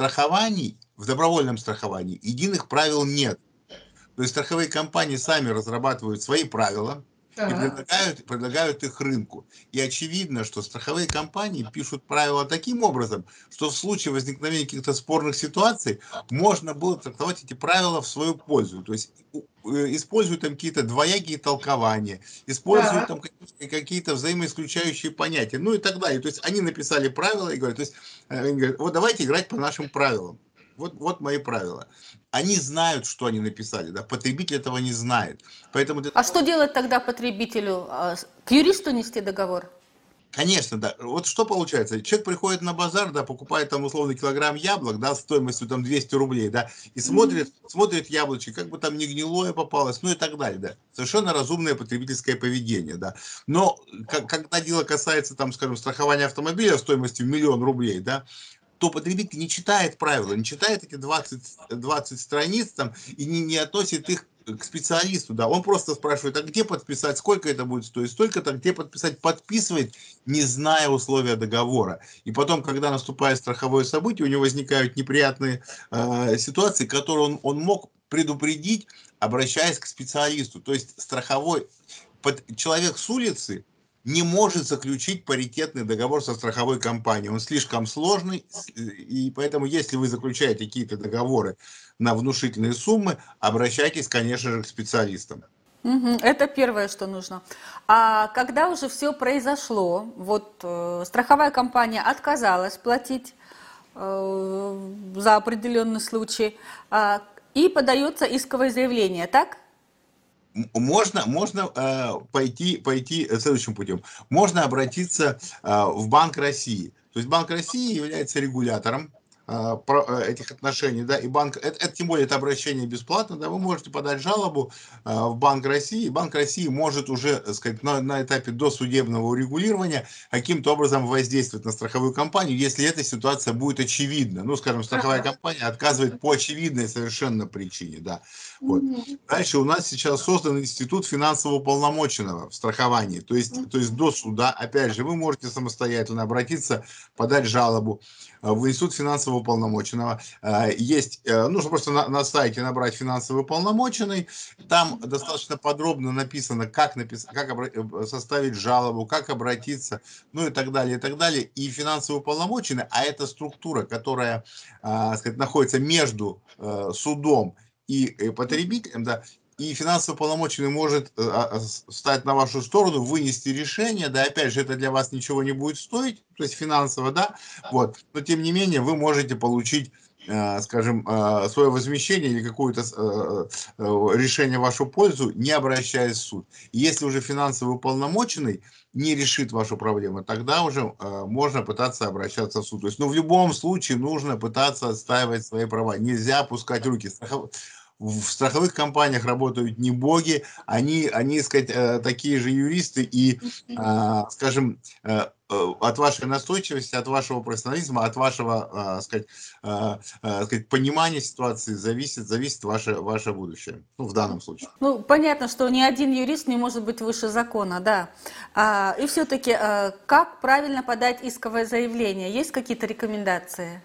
страхований, в добровольном страховании единых правил нет. То есть страховые компании сами разрабатывают свои правила, и предлагают, предлагают их рынку. И очевидно, что страховые компании пишут правила таким образом, что в случае возникновения каких-то спорных ситуаций можно было трактовать эти правила в свою пользу. То есть э, используют там какие-то двоякие толкования, используют там какие-то взаимоисключающие понятия, ну и так далее. То есть они написали правила и говорят, то есть, э, говорят вот давайте играть по нашим правилам. Вот, вот мои правила. Они знают, что они написали, да, потребитель этого не знает. Поэтому... А что делать тогда потребителю? А, к юристу нести договор? Конечно, да. Вот что получается? Человек приходит на базар, да, покупает там условно килограмм яблок, да, стоимостью там 200 рублей, да, и смотрит, mm-hmm. смотрит яблочко, как бы там не гнилое попалось, ну и так далее, да. Совершенно разумное потребительское поведение, да. Но как, когда дело касается, там, скажем, страхования автомобиля стоимостью миллион рублей, да, то потребитель не читает правила, не читает эти 20, 20 страниц там, и не, не относит их к специалисту, да, он просто спрашивает, а где подписать, сколько это будет стоить, столько-то, где подписать, подписывает, не зная условия договора. И потом, когда наступает страховое событие, у него возникают неприятные э, ситуации, которые он, он мог предупредить, обращаясь к специалисту. То есть страховой под, человек с улицы не может заключить паритетный договор со страховой компанией. Он слишком сложный, и поэтому, если вы заключаете какие-то договоры на внушительные суммы, обращайтесь, конечно же, к специалистам. Это первое, что нужно. А когда уже все произошло, вот э, страховая компания отказалась платить э, за определенный случай, э, и подается исковое заявление, так? Можно, можно э, пойти, пойти следующим путем. Можно обратиться э, в Банк России. То есть Банк России является регулятором этих отношений, да, и банк, это, это тем более это обращение бесплатно, да, вы можете подать жалобу э, в Банк России, Банк России может уже, так сказать, на, на этапе досудебного урегулирования каким-то образом воздействовать на страховую компанию, если эта ситуация будет очевидна. Ну, скажем, страховая компания отказывает по очевидной совершенно причине, да. Вот. Дальше у нас сейчас создан институт финансового полномоченного в страховании. То есть, то есть до суда, опять же, вы можете самостоятельно обратиться, подать жалобу в институт финансового полномоченного. Э, есть, э, нужно просто на, на сайте набрать финансовый полномоченный. Там достаточно подробно написано, как, напис... как составить жалобу, как обратиться, ну и так далее, и так далее. И финансовый полномоченный, а это структура, которая, сказать, находится между судом и э, потребителям, да, и финансово полномоченный может э, а, а, встать на вашу сторону, вынести решение, да, опять же, это для вас ничего не будет стоить, то есть финансово, да, вот, но тем не менее вы можете получить э, скажем, свое возмещение или какое-то решение в вашу пользу, не обращаясь в суд. И если уже финансово уполномоченный не решит вашу проблему, тогда уже можно пытаться обращаться в суд. То есть, ну, в любом случае нужно пытаться отстаивать свои права. Нельзя опускать руки в страховых компаниях работают не боги, они, они сказать, э, такие же юристы, и, а, скажем, э, э, от вашей настойчивости, от вашего профессионализма, от вашего, сказать, сказать, понимания ситуации зависит, зависит ваше, ваше будущее, ну, в данном случае. Ну, понятно, что ни один юрист не может быть выше закона, да. А, и все-таки, как правильно подать исковое заявление? Есть какие-то рекомендации?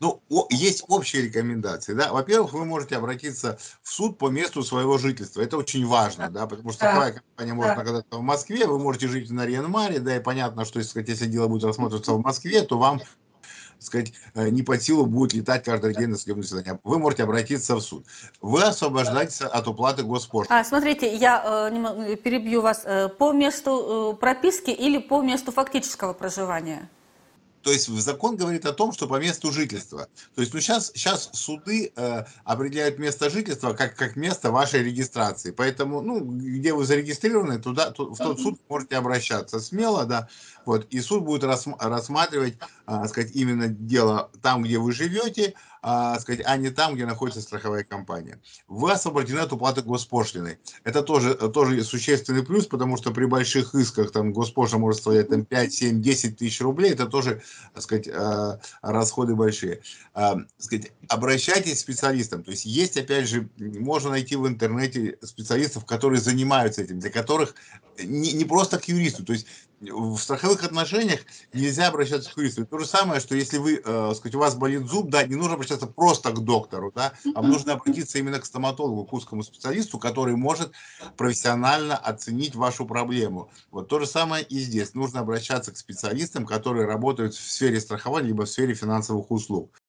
Ну, есть общие рекомендации, да. Во-первых, вы можете обратиться в суд по месту своего жительства. Это очень важно, да, потому что такая компания может находиться в Москве, вы можете жить на Риенмаре, да, и понятно, что если, если дело будет рассматриваться в Москве, то вам сказать, э, не по силу будет летать каждый день на судебное заседание. Вы можете обратиться в суд. Вы освобождаетесь от уплаты госпошлины. А, смотрите, я э, перебью вас. Э, по месту э, прописки или по месту фактического проживания? То есть закон говорит о том, что по месту жительства. То есть ну, сейчас, сейчас суды э, определяют место жительства как, как место вашей регистрации. Поэтому, ну, где вы зарегистрированы, туда, в тот суд можете обращаться смело, да. Вот, и суд будет рассматривать, э, сказать, именно дело там, где вы живете, а, сказать, а не там, где находится страховая компания. Вы освобождены от уплаты госпошлины. Это тоже, тоже существенный плюс, потому что при больших исках там госпошлина может составлять там, 5, 7, 10 тысяч рублей. Это тоже так сказать, а, расходы большие. А, сказать, обращайтесь к специалистам. То есть есть, опять же, можно найти в интернете специалистов, которые занимаются этим, для которых не, не просто к юристу. То есть в страховых отношениях нельзя обращаться к юристу. То же самое, что если вы, э, сказать, у вас болит зуб, да, не нужно обращаться просто к доктору, да, а нужно обратиться именно к стоматологу, к узкому специалисту, который может профессионально оценить вашу проблему. Вот то же самое и здесь. Нужно обращаться к специалистам, которые работают в сфере страхования либо в сфере финансовых услуг.